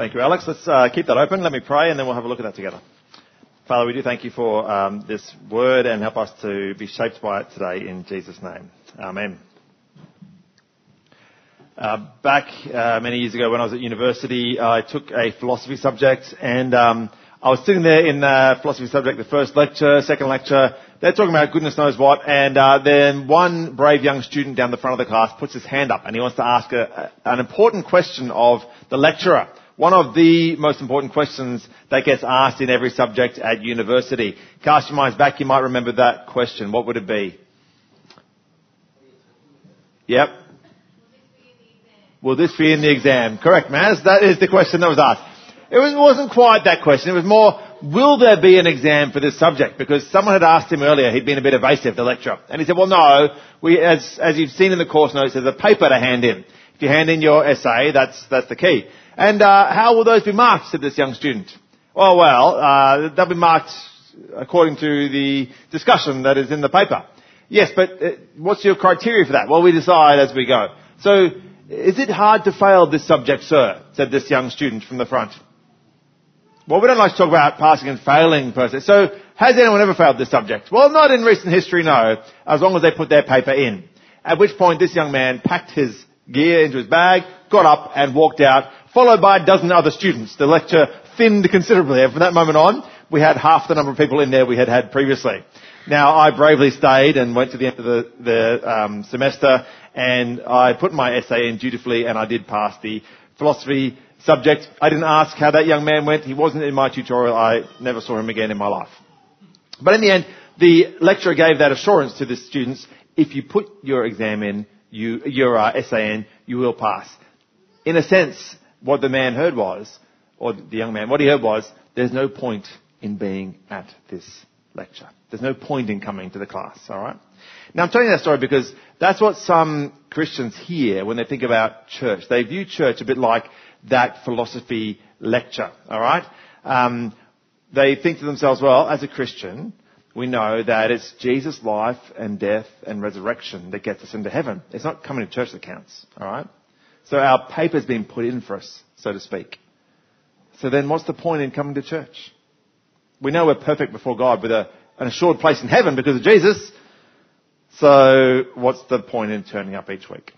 Thank you, Alex. Let's uh, keep that open. Let me pray and then we'll have a look at that together. Father, we do thank you for um, this word and help us to be shaped by it today in Jesus' name. Amen. Uh, back uh, many years ago when I was at university, I took a philosophy subject and um, I was sitting there in the philosophy subject, the first lecture, second lecture. They're talking about goodness knows what, and uh, then one brave young student down the front of the class puts his hand up and he wants to ask a, an important question of the lecturer. One of the most important questions that gets asked in every subject at university. Cast your minds back, you might remember that question. What would it be? Yep. Will this be in the exam? Correct, Maz. That is the question that was asked. It, was, not quite that question. It was more, will there be an exam for this subject? Because someone had asked him earlier, he'd been a bit evasive, the lecturer. And he said, well no, we, as, as you've seen in the course notes, there's a paper to hand in. If you hand in your essay, that's, that's the key. And, uh, how will those be marked, said this young student. Oh well, uh, they'll be marked according to the discussion that is in the paper. Yes, but uh, what's your criteria for that? Well, we decide as we go. So, is it hard to fail this subject, sir? said this young student from the front. Well, we don't like to talk about passing and failing per se. So, has anyone ever failed this subject? Well, not in recent history, no. As long as they put their paper in. At which point this young man packed his gear into his bag, got up and walked out, followed by a dozen other students. The lecture thinned considerably. And from that moment on, we had half the number of people in there we had had previously. Now, I bravely stayed and went to the end of the, the um, semester, and I put my essay in dutifully, and I did pass the philosophy subject. I didn't ask how that young man went. He wasn't in my tutorial. I never saw him again in my life. But in the end, the lecturer gave that assurance to the students. If you put your exam in, you, your uh, essay in, you will pass. In a sense, what the man heard was, or the young man, what he heard was, there's no point in being at this lecture. There's no point in coming to the class, alright? Now I'm telling you that story because that's what some Christians hear when they think about church. They view church a bit like that philosophy lecture. All right. Um, they think to themselves, well, as a Christian, we know that it's Jesus' life and death and resurrection that gets us into heaven. It's not coming to church that counts. All right. So our paper's been put in for us, so to speak. So then what's the point in coming to church? We know we're perfect before God with a, an assured place in heaven because of Jesus. So what's the point in turning up each week?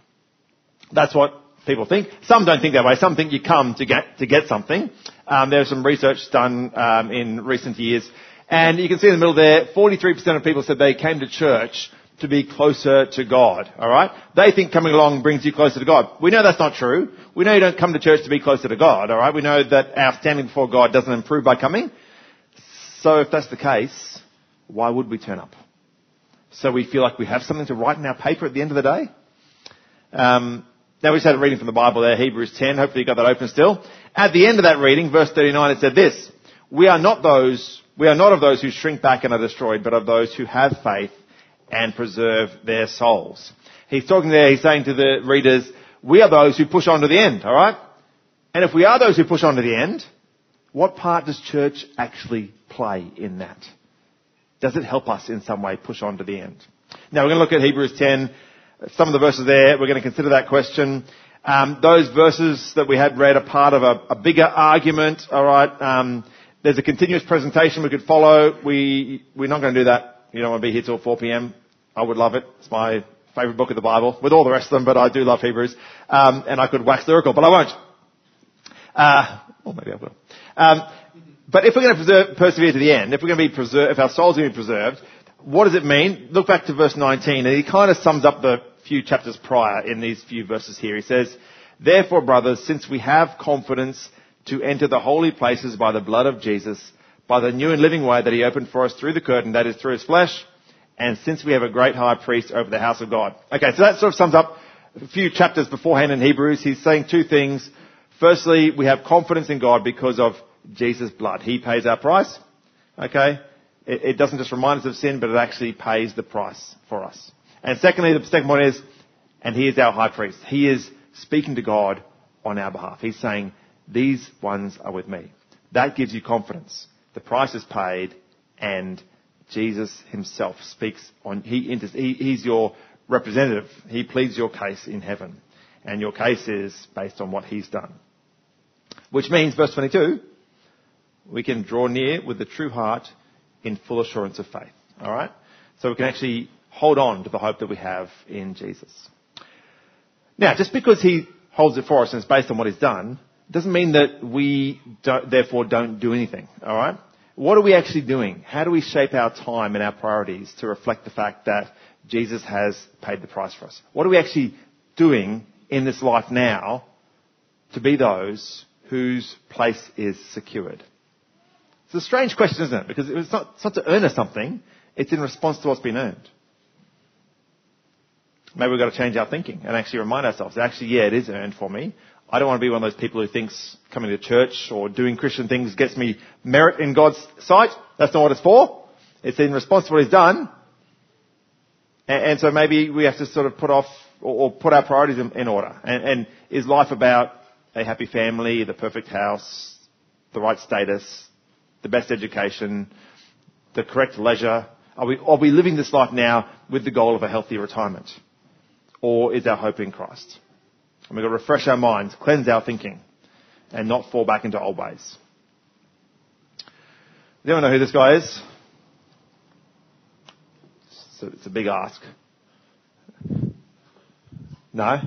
That's what people think. Some don't think that way. Some think you come to get to get something. Um, there's some research done um, in recent years, and you can see in the middle there, 43% of people said they came to church to be closer to God. All right, they think coming along brings you closer to God. We know that's not true. We know you don't come to church to be closer to God. All right, we know that our standing before God doesn't improve by coming. So if that's the case, why would we turn up? So we feel like we have something to write in our paper at the end of the day. Um, now we just had a reading from the Bible there, Hebrews 10. Hopefully you got that open still. At the end of that reading, verse 39, it said this, We are not those, we are not of those who shrink back and are destroyed, but of those who have faith and preserve their souls. He's talking there, he's saying to the readers, we are those who push on to the end, alright? And if we are those who push on to the end, what part does church actually play in that? Does it help us in some way push on to the end? Now we're going to look at Hebrews 10, some of the verses there. We're going to consider that question. Um, those verses that we had read are part of a, a bigger argument. All right. Um, there's a continuous presentation we could follow. We we're not going to do that. You don't want to be here till 4 p.m. I would love it. It's my favourite book of the Bible, with all the rest of them, but I do love Hebrews. Um, and I could wax lyrical, but I won't. Uh, or maybe I will. Um, but if we're going to preserve, persevere to the end, if we're going to be preserved, if our souls are going to be preserved, what does it mean? Look back to verse 19, and he kind of sums up the few chapters prior in these few verses here. He says, Therefore, brothers, since we have confidence to enter the holy places by the blood of Jesus, by the new and living way that he opened for us through the curtain, that is through his flesh, and since we have a great high priest over the house of God. Okay, so that sort of sums up a few chapters beforehand in Hebrews. He's saying two things. Firstly, we have confidence in God because of Jesus' blood. He pays our price. Okay? It, it doesn't just remind us of sin, but it actually pays the price for us. And secondly, the second point is, and he is our high priest. He is speaking to God on our behalf. He's saying, these ones are with me. That gives you confidence. The price is paid and Jesus himself speaks on, he, he, he's your representative. He pleads your case in heaven. And your case is based on what he's done. Which means, verse 22, we can draw near with the true heart in full assurance of faith. Alright? So we can actually hold on to the hope that we have in Jesus. Now, just because he holds it for us and it's based on what he's done, doesn't mean that we don't, therefore don't do anything. Alright? What are we actually doing? How do we shape our time and our priorities to reflect the fact that Jesus has paid the price for us? What are we actually doing in this life now to be those whose place is secured? It's a strange question, isn't it? Because it's not, it's not to earn us something, it's in response to what's been earned. Maybe we've got to change our thinking and actually remind ourselves, actually, yeah, it is earned for me. I don't want to be one of those people who thinks coming to church or doing Christian things gets me merit in God's sight. That's not what it's for. It's in response to what He's done. And, and so maybe we have to sort of put off or, or put our priorities in, in order. And, and is life about a happy family, the perfect house, the right status, the best education, the correct leisure? Are we, are we living this life now with the goal of a healthy retirement? Or is our hope in Christ? And we've got to refresh our minds, cleanse our thinking, and not fall back into old ways. Does anyone know who this guy is? So it's a big ask. No?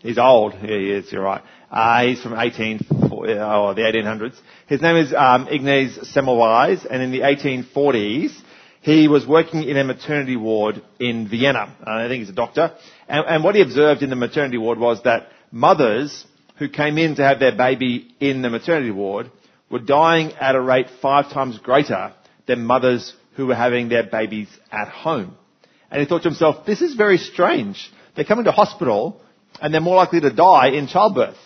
He's old. Yeah, he is. You're right. Uh, he's from 18, oh, the 1800s. His name is um, Ignaz Semmelweis, and in the 1840s, he was working in a maternity ward in Vienna. Uh, I think he's a doctor. And, and what he observed in the maternity ward was that mothers who came in to have their baby in the maternity ward were dying at a rate five times greater than mothers who were having their babies at home. And he thought to himself, this is very strange. They're coming to hospital and they're more likely to die in childbirth.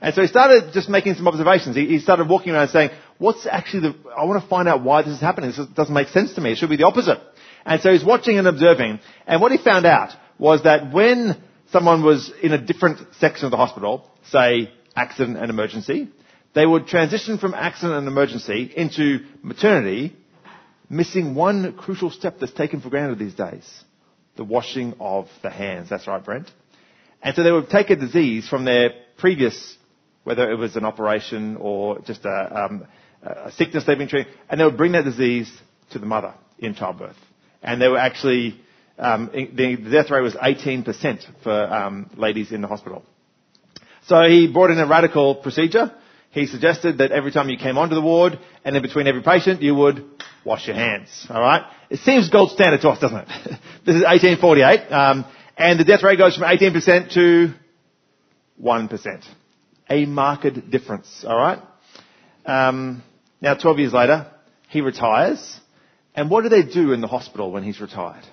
And so he started just making some observations. He, he started walking around saying, what's actually the, I want to find out why this is happening. This doesn't make sense to me. It should be the opposite. And so he's watching and observing. And what he found out was that when someone was in a different section of the hospital, say accident and emergency, they would transition from accident and emergency into maternity, missing one crucial step that's taken for granted these days. The washing of the hands. That's right, Brent. And so they would take a disease from their previous, whether it was an operation or just a, um, a sickness they've been treating, and they would bring that disease to the mother in childbirth. And they were actually, um, the death rate was 18% for um, ladies in the hospital. So he brought in a radical procedure. He suggested that every time you came onto the ward and in between every patient, you would wash your hands. All right. It seems gold standard to us, doesn't it? this is 1848, um, and the death rate goes from 18% to 1%. A marked difference. All right. Um, now, 12 years later, he retires. And what do they do in the hospital when he's retired?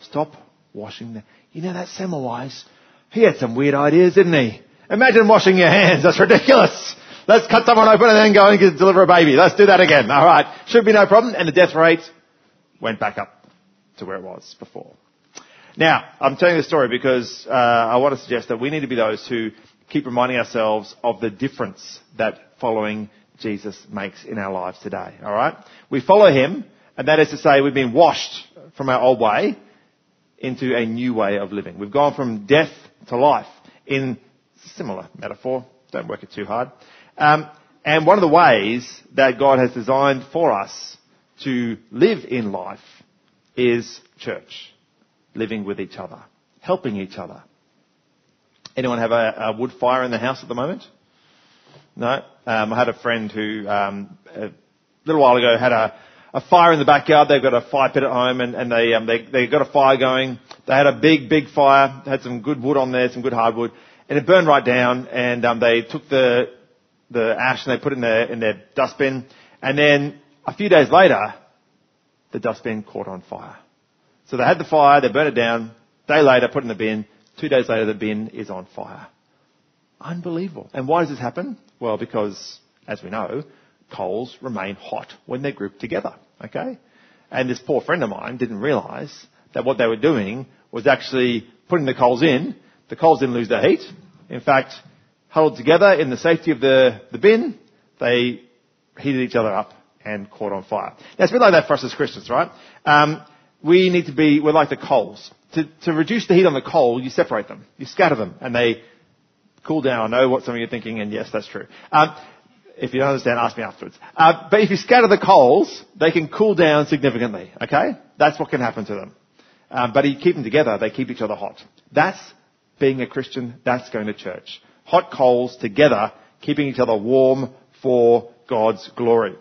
Stop washing the, you know that Semmelweis, he had some weird ideas, didn't he? Imagine washing your hands. That's ridiculous. Let's cut someone open and then go and deliver a baby. Let's do that again. All right. Should be no problem. And the death rate went back up to where it was before. Now, I'm telling this story because uh, I want to suggest that we need to be those who keep reminding ourselves of the difference that following Jesus makes in our lives today. All right? We follow him, and that is to say we've been washed from our old way into a new way of living. We've gone from death to life in similar metaphor. Don't work it too hard. Um, and one of the ways that God has designed for us to live in life is church, living with each other, helping each other. Anyone have a, a wood fire in the house at the moment? No. Um, I had a friend who um, a little while ago had a, a fire in the backyard. They've got a fire pit at home, and, and they, um, they they got a fire going. They had a big big fire. Had some good wood on there, some good hardwood, and it burned right down. And um, they took the the ash and they put it in their in their dustbin. And then a few days later, the dustbin caught on fire. So they had the fire, they burned it down. Day later, put it in the bin. Two days later, the bin is on fire. Unbelievable. And why does this happen? Well, because, as we know, coals remain hot when they're grouped together. Okay? And this poor friend of mine didn't realize that what they were doing was actually putting the coals in. The coals didn't lose their heat. In fact, huddled together in the safety of the, the bin, they heated each other up and caught on fire. Now, it's a bit like that for us as Christians, right? Um, we need to be, we're like the coals. To, to reduce the heat on the coal, you separate them. You scatter them, and they Cool down. I know what some of you are thinking, and yes, that's true. Um, if you don't understand, ask me afterwards. Uh, but if you scatter the coals, they can cool down significantly. Okay, that's what can happen to them. Um, but you keep them together; they keep each other hot. That's being a Christian. That's going to church. Hot coals together, keeping each other warm for God's glory.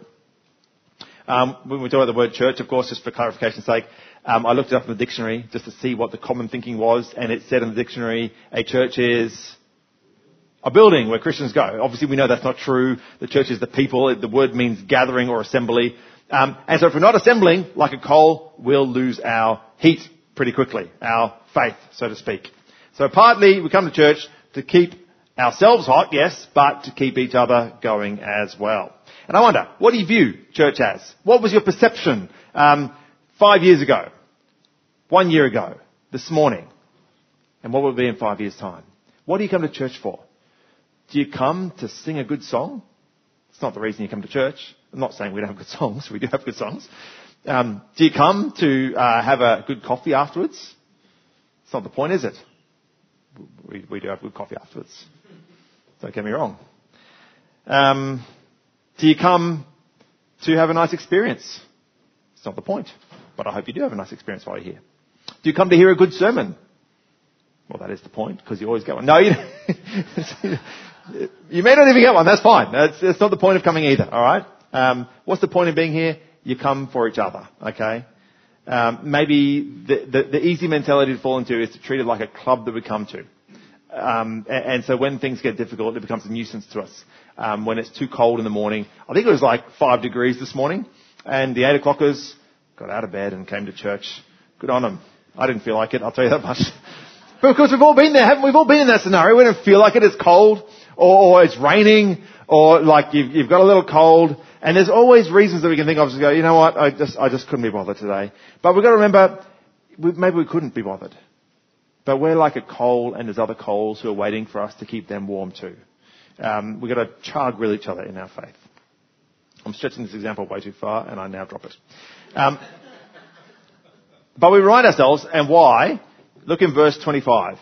Um, when we talk about the word church, of course, just for clarification's sake, um, I looked it up in the dictionary just to see what the common thinking was, and it said in the dictionary, a church is a building where Christians go. Obviously, we know that's not true. The church is the people. The word means gathering or assembly. Um, and so if we're not assembling like a coal, we'll lose our heat pretty quickly, our faith, so to speak. So partly we come to church to keep ourselves hot, yes, but to keep each other going as well. And I wonder, what do you view church as? What was your perception um, five years ago, one year ago, this morning, and what will it be in five years' time? What do you come to church for? Do you come to sing a good song? It's not the reason you come to church. I'm not saying we don't have good songs. We do have good songs. Um, do you come to uh, have a good coffee afterwards? It's not the point, is it? We, we do have good coffee afterwards. Don't get me wrong. Um, do you come to have a nice experience? It's not the point, but I hope you do have a nice experience while you're here. Do you come to hear a good sermon? Well, that is the point, because you always get one. No, you, you may not even get one. That's fine. That's, that's not the point of coming either. All right. Um, what's the point of being here? You come for each other. Okay. Um, maybe the, the, the, easy mentality to fall into is to treat it like a club that we come to. Um, and, and, so when things get difficult, it becomes a nuisance to us. Um, when it's too cold in the morning, I think it was like five degrees this morning, and the eight o'clockers got out of bed and came to church. Good on them. I didn't feel like it. I'll tell you that much. But of course, we've all been there, haven't we? We've all been in that scenario. We don't feel like it. It's cold, or, or it's raining, or like you've, you've got a little cold. And there's always reasons that we can think of to go, you know what, I just, I just couldn't be bothered today. But we've got to remember, we, maybe we couldn't be bothered. But we're like a coal and there's other coals who are waiting for us to keep them warm too. Um, we've got to char grill each other in our faith. I'm stretching this example way too far and I now drop it. Um, but we remind ourselves, and why? Look in verse 25.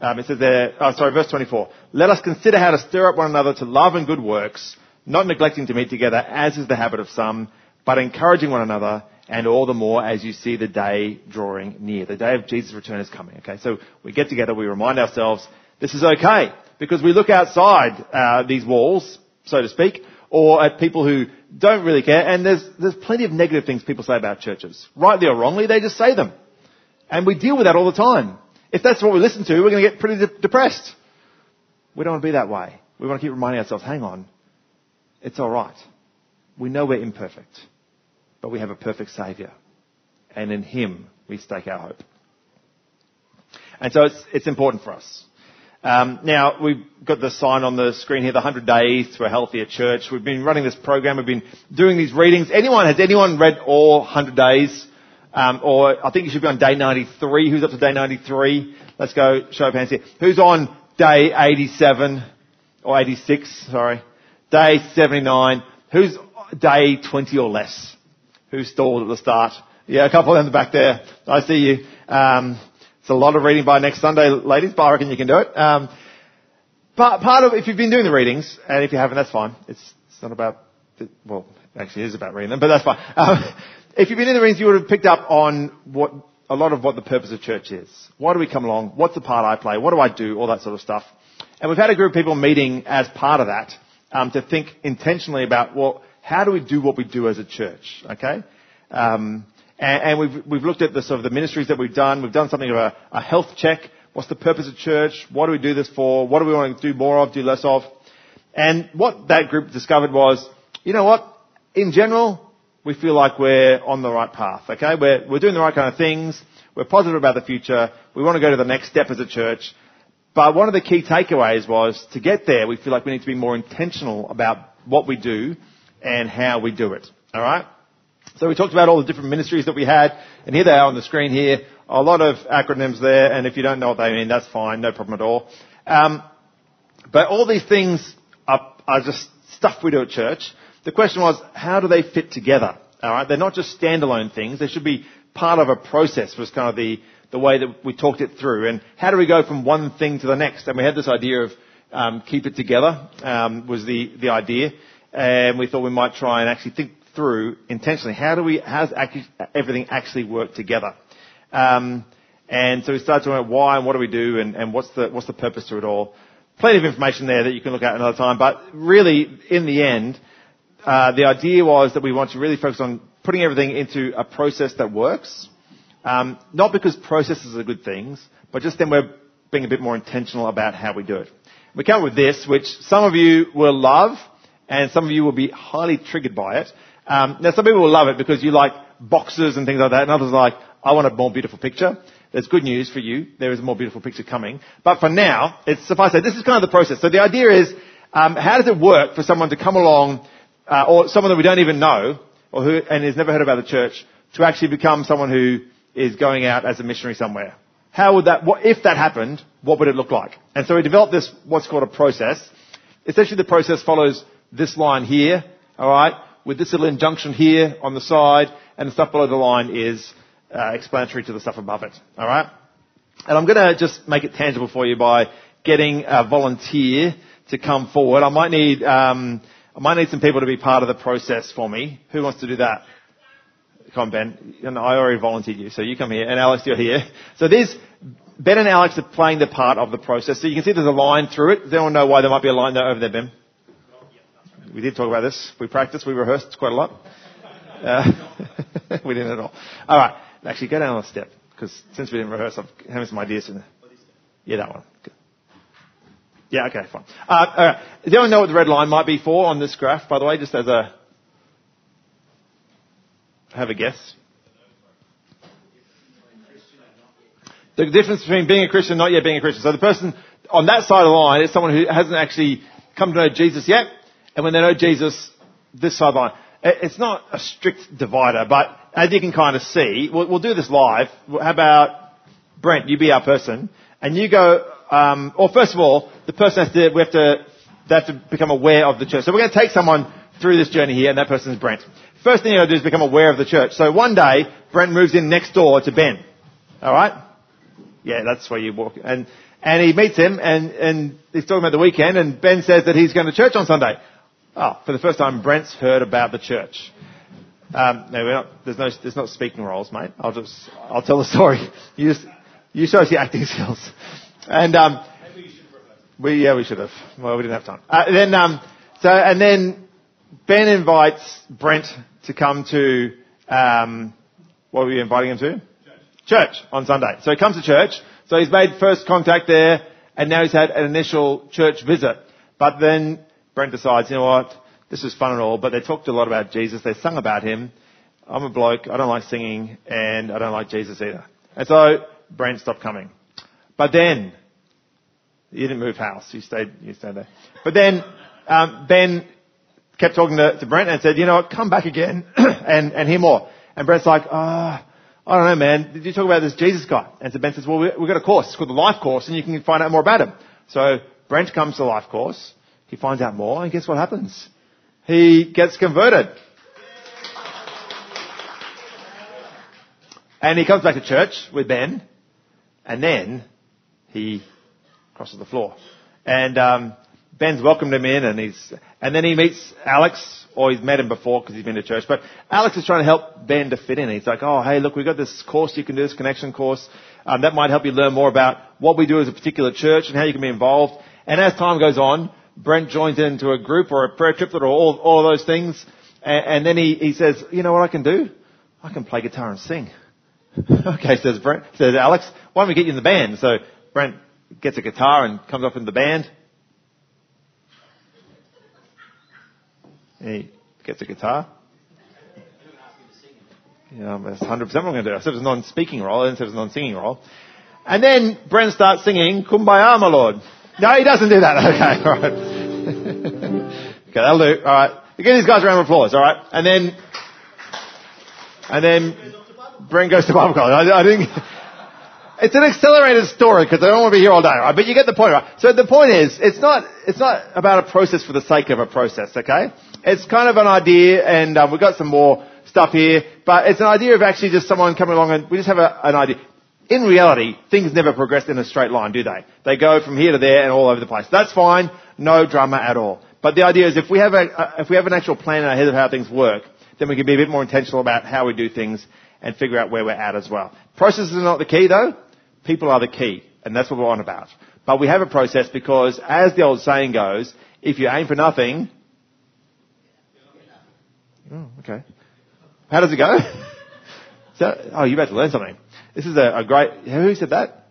Um, it says there, oh, sorry, verse 24. Let us consider how to stir up one another to love and good works, not neglecting to meet together, as is the habit of some, but encouraging one another, and all the more as you see the day drawing near. The day of Jesus' return is coming. Okay, so we get together, we remind ourselves this is okay because we look outside uh, these walls, so to speak, or at people who don't really care, and there's there's plenty of negative things people say about churches, rightly or wrongly, they just say them. And we deal with that all the time. If that's what we listen to, we're going to get pretty de- depressed. We don't want to be that way. We want to keep reminding ourselves, hang on, it's alright. We know we're imperfect, but we have a perfect Saviour. And in Him, we stake our hope. And so it's, it's important for us. Um, now, we've got the sign on the screen here, the 100 Days to a Healthier Church. We've been running this program. We've been doing these readings. Anyone, has anyone read all 100 days? Um, or I think you should be on day 93. Who's up to day 93? Let's go, show of hands here. Who's on day 87? Or 86, sorry. Day 79. Who's day 20 or less? Who stalled at the start? Yeah, a couple in the back there. I see you. Um, it's a lot of reading by next Sunday, ladies, but I reckon you can do it. Um, part, of, if you've been doing the readings, and if you haven't, that's fine. It's, it's not about, well, actually it is about reading them, but that's fine. Um, if you've been in the rings, you would have picked up on what a lot of what the purpose of church is. Why do we come along? What's the part I play? What do I do? All that sort of stuff. And we've had a group of people meeting as part of that um, to think intentionally about well, how do we do what we do as a church? Okay, um, and, and, we've we've looked at the sort of the ministries that we've done. We've done something of a, a health check. What's the purpose of church? What do we do this for? What do we want to do more of? Do less of? And what that group discovered was, you know what? In general, we feel like we're on the right path, okay? We're, we're doing the right kind of things. We're positive about the future. We want to go to the next step as a church. But one of the key takeaways was to get there, we feel like we need to be more intentional about what we do and how we do it. Alright? So we talked about all the different ministries that we had, and here they are on the screen here. A lot of acronyms there, and if you don't know what they mean, that's fine, no problem at all. Um, but all these things are, are just stuff we do at church. The question was, how do they fit together? Alright, they're not just standalone things, they should be part of a process was kind of the, the way that we talked it through. And how do we go from one thing to the next? And we had this idea of um, keep it together um, was the the idea, and we thought we might try and actually think through intentionally how do we how does actually, everything actually work together. Um, and so we started talking about why and what do we do and, and what's the what's the purpose to it all. Plenty of information there that you can look at another time, but really in the end, uh, the idea was that we want to really focus on putting everything into a process that works. Um, not because processes are good things, but just then we're being a bit more intentional about how we do it. We come up with this, which some of you will love, and some of you will be highly triggered by it. Um, now, some people will love it because you like boxes and things like that, and others are like, I want a more beautiful picture. There's good news for you. There is a more beautiful picture coming. But for now, it's suffice to say, this is kind of the process. So the idea is, um, how does it work for someone to come along, uh, or someone that we don't even know, or who, and has never heard about the church, to actually become someone who is going out as a missionary somewhere? How would that, what, if that happened, what would it look like? And so we developed this, what's called a process. Essentially the process follows this line here, alright, with this little injunction here on the side, and the stuff below the line is uh, explanatory to the stuff above it. All right? And I'm going to just make it tangible for you by getting a volunteer to come forward. I might need um, I might need some people to be part of the process for me. Who wants to do that? Come on, Ben. And I already volunteered you, so you come here. And Alex, you're here. So this Ben and Alex are playing the part of the process. So you can see there's a line through it. Does anyone know why there might be a line there over there, Ben? We did talk about this. We practiced. We rehearsed quite a lot. Uh, we didn't at all. All right. Actually, go down a step, because since we didn't rehearse, I'm having some ideas in there. Yeah, that one. Yeah, okay, fine. Uh, anyone know what the red line might be for on this graph, by the way, just as a, have a guess? The difference between being a Christian and not yet being a Christian. So the person on that side of the line is someone who hasn't actually come to know Jesus yet, and when they know Jesus, this side of the line. It's not a strict divider, but as you can kind of see, we'll, we'll do this live. How about Brent? You be our person, and you go. Um, or first of all, the person has to. We have to. They have to become aware of the church. So we're going to take someone through this journey here, and that person is Brent. First thing you got to do is become aware of the church. So one day, Brent moves in next door to Ben. All right? Yeah, that's where you walk. And and he meets him, and and he's talking about the weekend, and Ben says that he's going to church on Sunday. Oh, for the first time, Brent's heard about the church. Um, no, not, there's no, there's not speaking roles, mate. I'll just, I'll tell the story. You just, you show us your acting skills. And, um, we, yeah, we should have. Well, we didn't have time. Uh, then, um, so, and then Ben invites Brent to come to, um, what were we inviting him to? Church. Church on Sunday. So he comes to church. So he's made first contact there, and now he's had an initial church visit. But then Brent decides, you know what? this is fun and all, but they talked a lot about Jesus. They sung about him. I'm a bloke. I don't like singing, and I don't like Jesus either. And so Brent stopped coming. But then he didn't move house. He stayed. He stayed there. But then um, Ben kept talking to, to Brent and said, "You know what? Come back again and and hear more." And Brent's like, "Ah." Oh, I don't know, man. Did you talk about this Jesus guy? And so Ben says, well, we've got a course. It's called the Life Course, and you can find out more about him. So Brent comes to the Life Course. He finds out more, and guess what happens? he gets converted. And he comes back to church with Ben, and then he crosses the floor. And um, Ben's welcomed him in, and he's and then he meets Alex, or he's met him before because he's been to church. But Alex is trying to help Ben to fit in. He's like, "Oh, hey, look, we've got this course you can do, this connection course. Um, that might help you learn more about what we do as a particular church and how you can be involved." And as time goes on, Brent joins into a group or a prayer triplet or all, all those things. And, and then he, he says, you know what I can do? I can play guitar and sing. okay, says Brent, says Alex, why don't we get you in the band? So Brent gets a guitar and comes up in the band. He gets a guitar. Yeah, that's 100% what I'm going to do. I said it was a non-speaking role, I didn't say a non-singing role. And then Brent starts singing, Kumbaya, my lord. No, he doesn't do that. Okay, alright. okay, that'll do. Alright. Give these guys a round of applause, alright? And then, and then, Brent goes to Bible college. I, I think, it's an accelerated story because I don't want to be here all day, right? But you get the point, right? So the point is, it's not, it's not about a process for the sake of a process, okay? It's kind of an idea, and um, we've got some more stuff here, but it's an idea of actually just someone coming along and we just have a, an idea. in reality, things never progress in a straight line, do they? They go from here to there and all over the place. That's fine. No drama at all. But the idea is if we have a, if we have an actual plan in our head of how things work, then we can be a bit more intentional about how we do things and figure out where we're at as well. Processes are not the key though. People are the key. And that's what we're on about. But we have a process because as the old saying goes, if you aim for nothing, oh, okay. How does it go? oh, you're about to learn something. This is a, a great, who said that?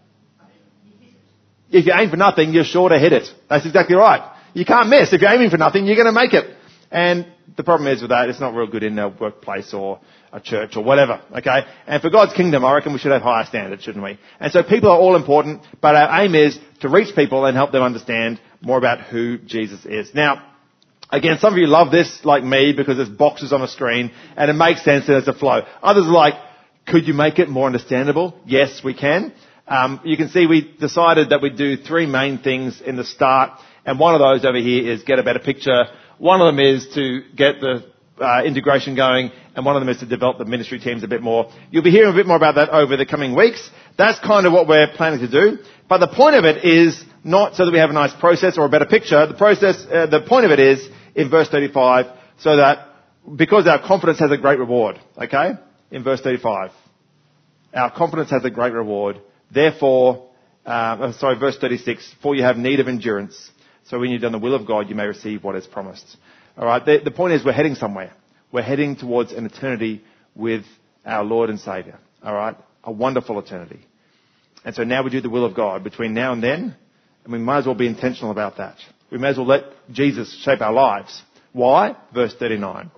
If you aim for nothing, you're sure to hit it. That's exactly right. You can't miss. If you're aiming for nothing, you're going to make it. And the problem is with that, it's not real good in a workplace or a church or whatever, okay? And for God's kingdom, I reckon we should have higher standards, shouldn't we? And so people are all important, but our aim is to reach people and help them understand more about who Jesus is. Now, again, some of you love this, like me, because there's boxes on a screen, and it makes sense and it's a flow. Others are like, could you make it more understandable? Yes, we can. Um, you can see we decided that we'd do three main things in the start, and one of those over here is get a better picture. One of them is to get the uh, integration going, and one of them is to develop the ministry teams a bit more. You'll be hearing a bit more about that over the coming weeks. That's kind of what we're planning to do. But the point of it is not so that we have a nice process or a better picture. The process, uh, the point of it is in verse 35, so that because our confidence has a great reward. Okay, in verse 35, our confidence has a great reward. Therefore, uh, sorry, verse 36, for you have need of endurance. So when you've done the will of God, you may receive what is promised. Alright, the, the point is we're heading somewhere. We're heading towards an eternity with our Lord and Saviour. Alright? A wonderful eternity. And so now we do the will of God between now and then, and we might as well be intentional about that. We may as well let Jesus shape our lives. Why? Verse 39.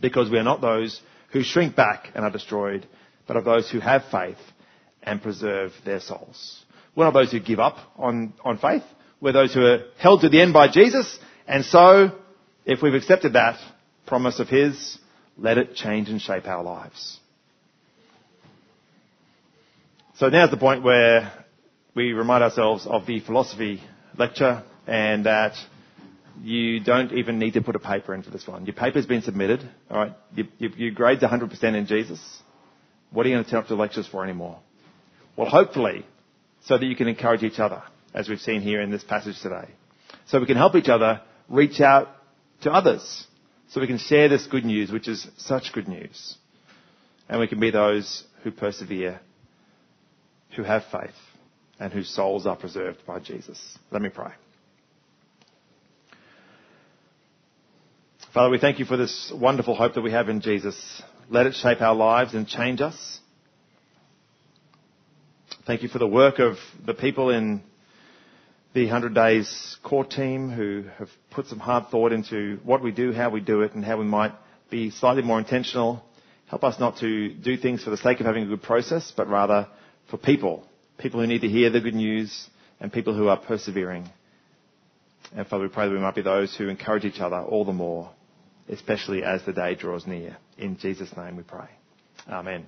Because we are not those who shrink back and are destroyed, but of those who have faith and preserve their souls. We're not those who give up on, on faith. We're those who are held to the end by Jesus. And so if we've accepted that promise of His, let it change and shape our lives. So now's the point where we remind ourselves of the philosophy lecture and that you don't even need to put a paper in for this one. Your paper's been submitted, alright? Your, your, your grade's 100% in Jesus. What are you going to turn up to lectures for anymore? Well, hopefully, so that you can encourage each other, as we've seen here in this passage today. So we can help each other reach out to others. So we can share this good news, which is such good news. And we can be those who persevere, who have faith, and whose souls are preserved by Jesus. Let me pray. Father, we thank you for this wonderful hope that we have in Jesus. Let it shape our lives and change us. Thank you for the work of the people in the 100 Days core team who have put some hard thought into what we do, how we do it, and how we might be slightly more intentional. Help us not to do things for the sake of having a good process, but rather for people. People who need to hear the good news and people who are persevering. And Father, we pray that we might be those who encourage each other all the more, especially as the day draws near. In Jesus' name we pray. Amen.